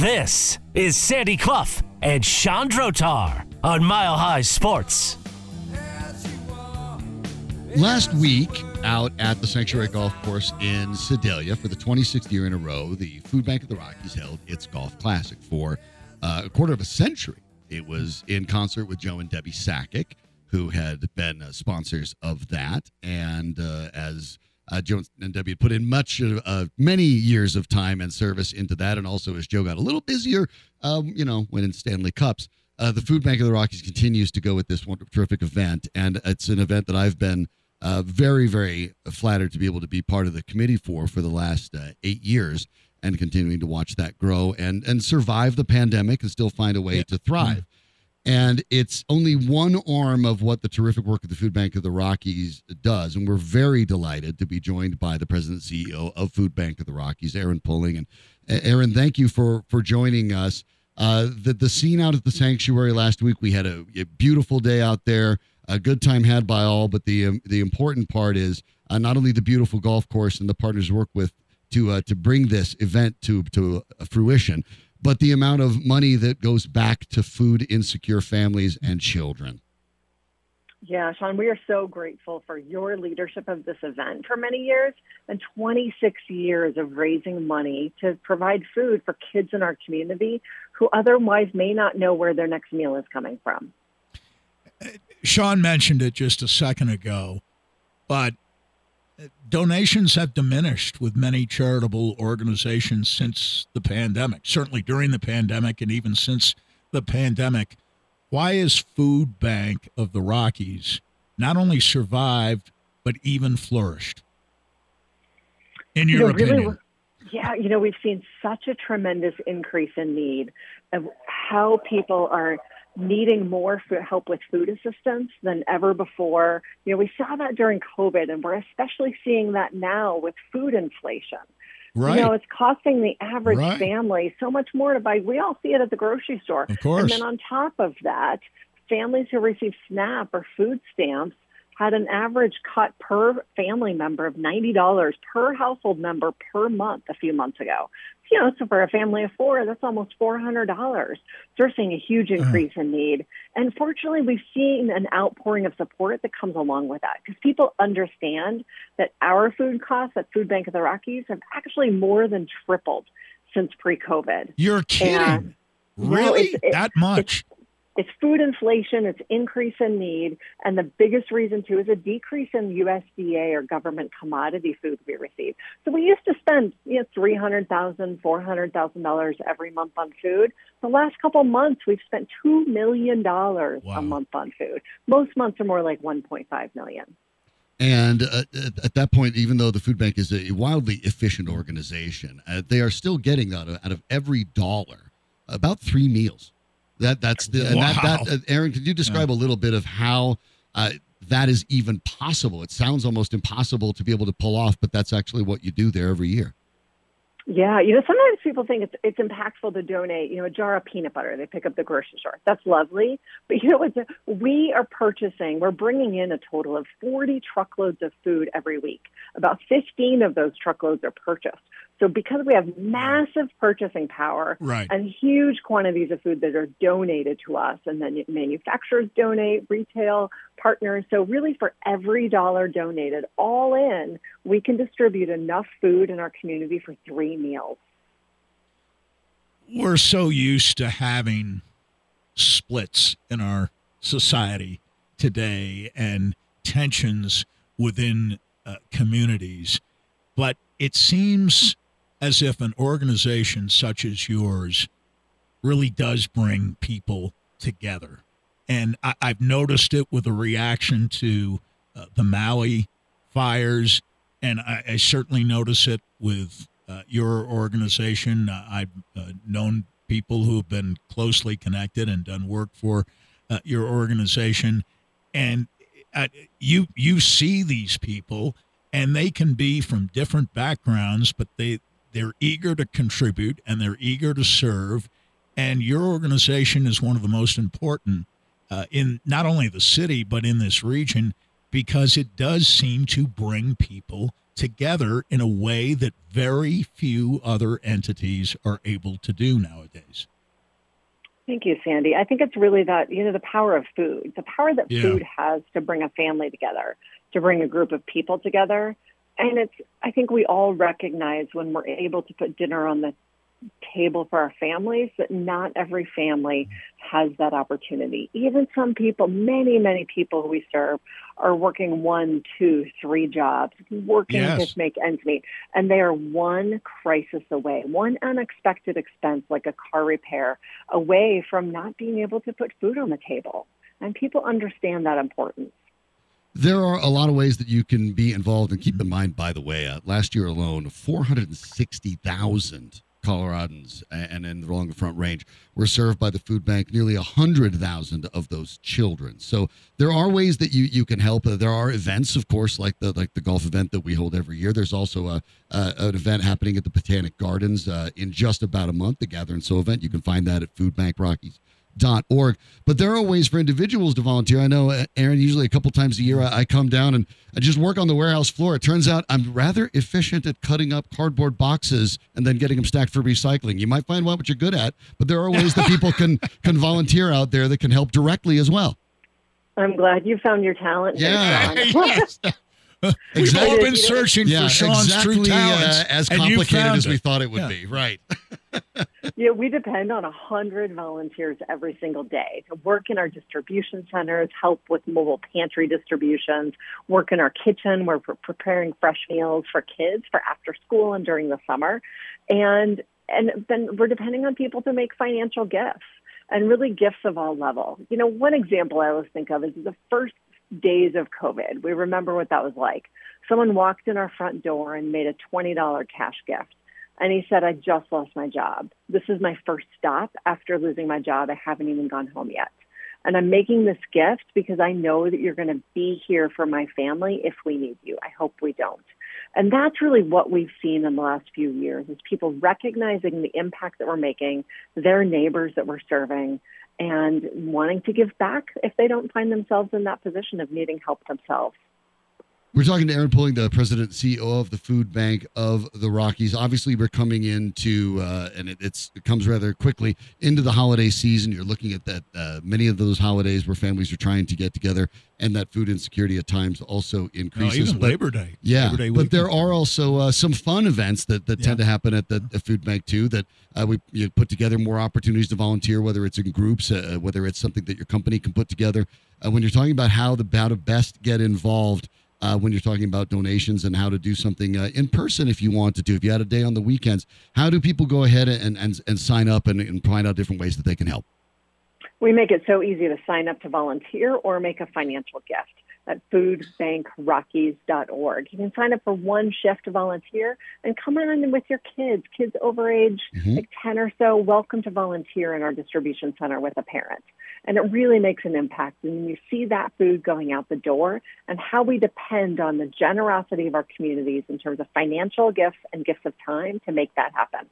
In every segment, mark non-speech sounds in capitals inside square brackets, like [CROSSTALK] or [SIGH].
This is Sandy Clough and Sean Drotar on Mile High Sports. Last week, out at the Sanctuary Golf Course in Sedalia for the 26th year in a row, the Food Bank of the Rockies held its golf classic for uh, a quarter of a century. It was in concert with Joe and Debbie Sakic, who had been uh, sponsors of that. And uh, as uh, Joe and Debbie had put in much, uh, many years of time and service into that, and also as Joe got a little busier, um, you know, winning Stanley Cups. Uh, the Food Bank of the Rockies continues to go with this wonderful, terrific event, and it's an event that I've been uh, very, very flattered to be able to be part of the committee for for the last uh, eight years and continuing to watch that grow and and survive the pandemic and still find a way to thrive. And it's only one arm of what the terrific work of the Food Bank of the Rockies does. And we're very delighted to be joined by the president CEO of Food Bank of the Rockies, Erin Pulling. And Erin, thank you for for joining us. Uh, the the scene out at the sanctuary last week, we had a, a beautiful day out there a good time had by all. But the um, the important part is uh, not only the beautiful golf course and the partners work with to uh, to bring this event to to fruition, but the amount of money that goes back to food insecure families and children. Yeah, Sean, we are so grateful for your leadership of this event for many years and 26 years of raising money to provide food for kids in our community who otherwise may not know where their next meal is coming from. Sean mentioned it just a second ago, but donations have diminished with many charitable organizations since the pandemic, certainly during the pandemic and even since the pandemic. Why is Food Bank of the Rockies not only survived, but even flourished? In your you know, opinion? Really, yeah, you know, we've seen such a tremendous increase in need of how people are needing more help with food assistance than ever before. You know, we saw that during COVID, and we're especially seeing that now with food inflation. Right. You know, it's costing the average right. family so much more to buy. We all see it at the grocery store. Of course. And then on top of that, families who receive SNAP or food stamps had an average cut per family member of $90 per household member per month a few months ago you know, so for a family of four, that's almost $400. So we're seeing a huge uh-huh. increase in need. And fortunately, we've seen an outpouring of support that comes along with that because people understand that our food costs at Food Bank of the Rockies have actually more than tripled since pre COVID. You're kidding. And, really? You know, that much? It's food inflation, it's increase in need, and the biggest reason too is a decrease in USDA or government commodity food we receive. So we used to spend you know three hundred thousand, four hundred thousand dollars every month on food. The last couple months we've spent two million dollars wow. a month on food. Most months are more like one point five million. And uh, at that point, even though the food bank is a wildly efficient organization, uh, they are still getting out of, out of every dollar about three meals. That that's the and wow. that, that uh, Erin. Could you describe yeah. a little bit of how uh, that is even possible? It sounds almost impossible to be able to pull off, but that's actually what you do there every year. Yeah, you know, sometimes people think it's it's impactful to donate, you know, a jar of peanut butter they pick up the grocery store. That's lovely, but you know what? We are purchasing, we're bringing in a total of 40 truckloads of food every week. About 15 of those truckloads are purchased. So because we have massive purchasing power right. and huge quantities of food that are donated to us, and then manufacturers donate, retail partners. So really, for every dollar donated, all in, we can distribute enough food in our community for three meals. We're so used to having splits in our society today and tensions within uh, communities, but it seems as if an organization such as yours really does bring people together. And I, have noticed it with a reaction to uh, the Maui fires, and I, I, certainly notice it with uh, your organization. Uh, I've uh, known people who have been closely connected and done work for uh, your organization, and uh, you you see these people, and they can be from different backgrounds, but they they're eager to contribute and they're eager to serve. And your organization is one of the most important uh, in not only the city, but in this region because it does seem to bring people together in a way that very few other entities are able to do nowadays. Thank you, Sandy. I think it's really that, you know, the power of food, the power that Yeah. food has to bring a family together, to bring a group of people together. And it's, I think we all recognize when we're able to put dinner on the table for our families that not every family has that opportunity. Even some people, many, many people we serve are working one, two, three jobs, working Yes. to make ends meet. And they are one crisis away, one unexpected expense like a car repair away from not being able to put food on the table. And people understand that importance. There are a lot of ways that you can be involved. And keep in mind, by the way, uh, last year alone, 460,000 Coloradans and in the Front Range were served by the food bank. Nearly 100,000 of those children. So there are ways that you, you can help. There are events, of course, like the like the golf event that we hold every year. There's also a, an event happening at the Botanic Gardens uh, in just about a month, the Gather and Sow event. You can find that at Food Bank Rockies org. But there are ways for individuals to volunteer. I know, uh, Erin, usually a couple times a year, I, I come down and I just work on the warehouse floor. It turns out I'm rather efficient at cutting up cardboard boxes and then getting them stacked for recycling. You might find out what you're good at, but there are ways that people can [LAUGHS] can volunteer out there that can help directly as well. I'm glad you found your talent. Yeah. Sean. [LAUGHS] yes. [LAUGHS] We've Exactly. all been searching Yeah, for Sean's exactly true talents, uh, as complicated as we it. thought it would Yeah. be. Right. Yeah, we depend on 100 volunteers every single day to work in our distribution centers, help with mobile pantry distributions, work in our kitchen where we're preparing fresh meals for kids for after school and during the summer. And and then we're depending on people to make financial gifts and really gifts of all levels. You know, one example I always think of is the first days of COVID. We remember what that was like. Someone walked in our front door and made a $20 cash gift. And he said, I just lost my job. This is my first stop after losing my job. I haven't even gone home yet. And I'm making this gift because I know that you're going to be here for my family if we need you. I hope we don't. And that's really what we've seen in the last few years is people recognizing the impact that we're making, their neighbors that we're serving, and wanting to give back if they don't find themselves in that position of needing help themselves. We're talking to Erin Pulling, the president and CEO of the Food Bank of the Rockies. Obviously, we're coming into, uh, and it, it's it comes rather quickly into the holiday season. You're looking at that uh, many of those holidays where families are trying to get together, and that food insecurity at times also No, increases. even But- Labor Day. yeah, Labor Day but there are also uh, some fun events that, that tend to happen at the, the food bank too. That uh, we you put together more opportunities to volunteer, whether it's in groups, uh, whether it's something that your company can put together. Uh, when you're talking about how the how to best get involved, uh, when you're talking about donations and how to do something uh, in person if you want to do, if you had a day on the weekends, how do people go ahead and and, and sign up and, and find out different ways that they can help? We make it so easy to sign up to volunteer or make a financial gift at foodbankrockies.org. You can sign up for one shift to volunteer and come on in with your kids, kids over age Mhm. like 10 or so, welcome to volunteer in our distribution center with a parent. And it really makes an impact. When you see that food going out the door and how we depend on the generosity of our communities in terms of financial gifts and gifts of time to make that happen.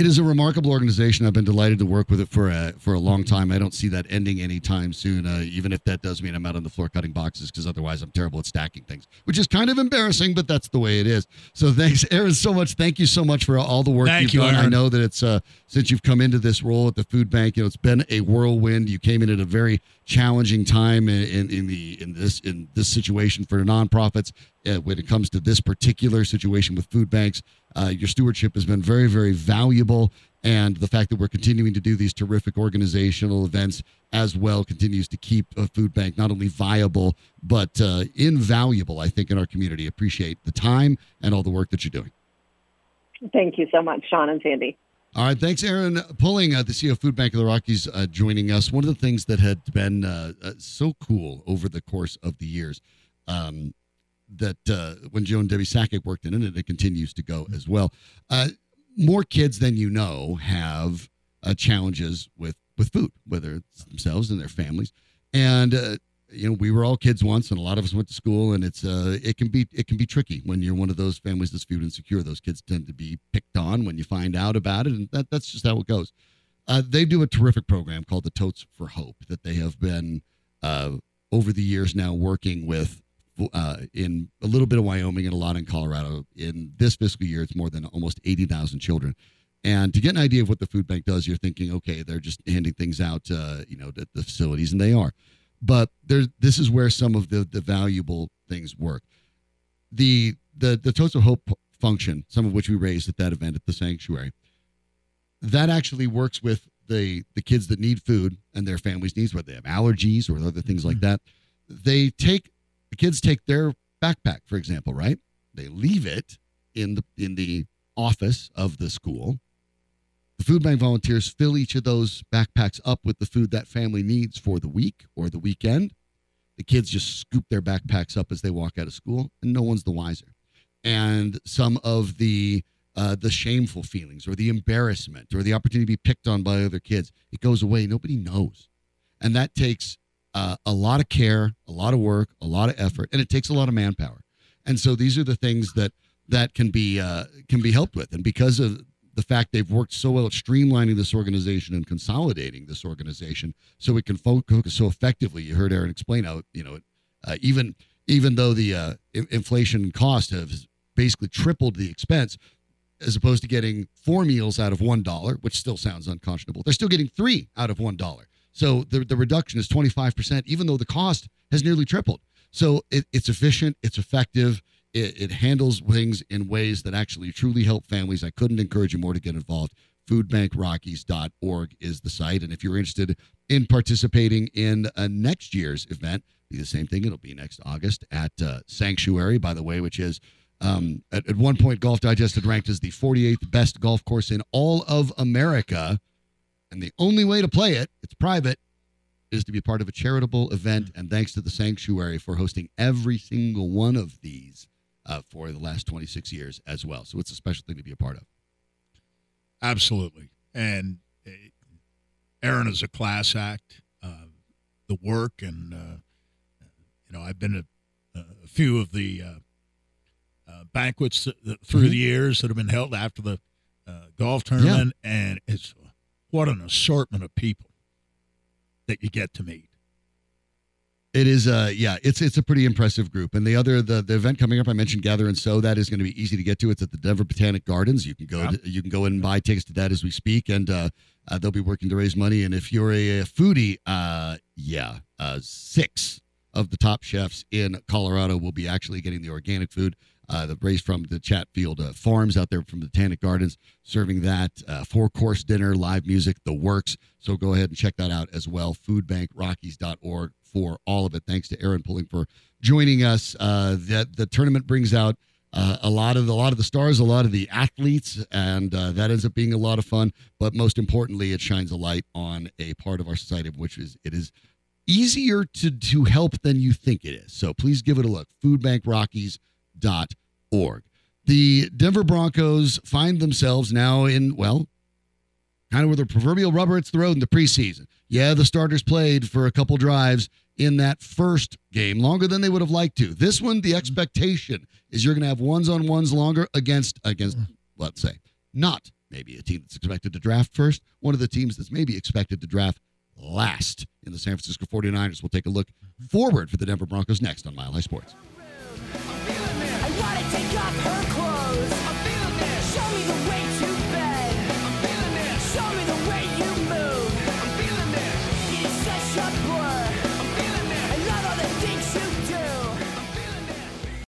It is a remarkable organization. I've been delighted to work with it for a, for a long time. I don't see that ending anytime soon, uh, even if that does mean I'm out on the floor cutting boxes because otherwise I'm terrible at stacking things, which is kind of embarrassing, but that's the way it is. So thanks, [LAUGHS] Erin, so much. Thank you so much for all the work Thank you've you, done. I know that it's uh, since you've come into this role at the food bank, you know, it's been a whirlwind. You came in at a very challenging time in, in, in the in this in this situation for nonprofits uh, when it comes to this particular situation with food banks. Uh, your stewardship has been very, very valuable. And the fact that we're continuing to do these terrific organizational events as well continues to keep a food bank not only viable, but uh, invaluable, I think, in our community. Appreciate the time and all the work that you're doing. Thank you so much, Sean and Sandy. All right, thanks, Erin Pulling, uh, the CEO of Food Bank of the Rockies, uh, joining us. One of the things that had been uh, uh, so cool over the course of the years um, that uh, when Joe and Debbie Sakic worked in it, it continues to go as well. Uh, more kids than you know have uh, challenges with with food, whether it's themselves and their families. And uh, you know, we were all kids once, and a lot of us went to school, and it's uh, it can be it can be tricky when you're one of those families that's food insecure. Those kids tend to be picked on when you find out about it, and that that's just how it goes. Uh, they do a terrific program called the Totes for Hope that they have been uh, over the years now working with uh, in a little bit of Wyoming and a lot in Colorado. In this fiscal year, it's more than almost 80,000 children. And to get an idea of what the food bank does, you're thinking, okay, they're just handing things out, uh, you know, at the facilities, and they are. But there, this is where some of the, the valuable things work. The the the Totes of Hope function, some of which we raised at that event at the sanctuary, that actually works with the the kids that need food and their families' needs, whether they have allergies or other things like Mm-hmm. that. They take the kids take their backpack, for example, right? They leave it in the in the office of the school. The food bank volunteers fill each of those backpacks up with the food that family needs for the week or the weekend. The kids just scoop their backpacks up as they walk out of school, and no one's the wiser. And some of the uh, the shameful feelings or the embarrassment or the opportunity to be picked on by other kids, it goes away. Nobody knows, and that takes uh, a lot of care, a lot of work, a lot of effort, and it takes a lot of manpower. And so these are the things that that can be uh, can be helped with. And because of the fact they've worked so well at streamlining this organization and consolidating this organization, so it can focus so effectively. You heard Erin explain how you know uh, even even though the uh, in- inflation cost has basically tripled the expense. As opposed to getting four meals out of one dollar, which still sounds unconscionable, they're still getting three out of one dollar. So the, the reduction is 25%, even though the cost has nearly tripled. So it, it's efficient, it's effective, it, it handles things in ways that actually truly help families. I couldn't encourage you more to get involved. Foodbankrockies.org is the site. And if you're interested in participating in a next year's event, be the same thing. It'll be next August at uh, Sanctuary, by the way, which is um, at, at one point Golf Digest had ranked as the 48th best golf course in all of America. And the only way to play it, it's private, is to be part of a charitable event. And thanks to the Sanctuary for hosting every single one of these uh, for the last 26 years as well. So it's a special thing to be a part of. Absolutely. And uh, Erin is a class act. Uh, the work and uh, you know I've been at uh, a few of the uh, uh, banquets that, that, through Mhm. the years that have been held after the uh, golf tournament, and it's what an assortment of people that you get to meet. It is, uh, yeah, it's it's a pretty impressive group. And the other, the, the event coming up, I mentioned Gather and Sow. That is going to be easy to get to. It's at the Denver Botanic Gardens. You can go, Yeah. to, you can go in and buy tickets to that as we speak, and uh, uh, they'll be working to raise money. And if you're a, foodie, uh, yeah, uh, six of the top chefs in Colorado will be actually getting the organic food. Uh, the raised from the Chatfield uh, Farms out there from the Botanic Gardens, serving that uh, four course dinner, live music, the works. So go ahead and check that out as well. Foodbankrockies.org for all of it. Thanks to Erin Pulling for joining us. Uh, that the tournament brings out uh, a lot of the, a lot of the stars, a lot of the athletes, and uh, that ends up being a lot of fun. But most importantly, it shines a light on a part of our society, which is it is easier to to help than you think it is. So please give it a look. Foodbankrockies.org. The Denver Broncos find themselves now in well, kind of where the proverbial rubber hits the road in the preseason. Yeah, the starters played for a couple drives in that first game, longer than they would have liked to. This one, the expectation is you're going to have ones on ones longer against against let's say not maybe a team that's expected to draft first, one of the teams that's maybe expected to draft last in the San Francisco 49ers. We'll take a look forward for the Denver Broncos next on Mile High Sports. Wanna take off her.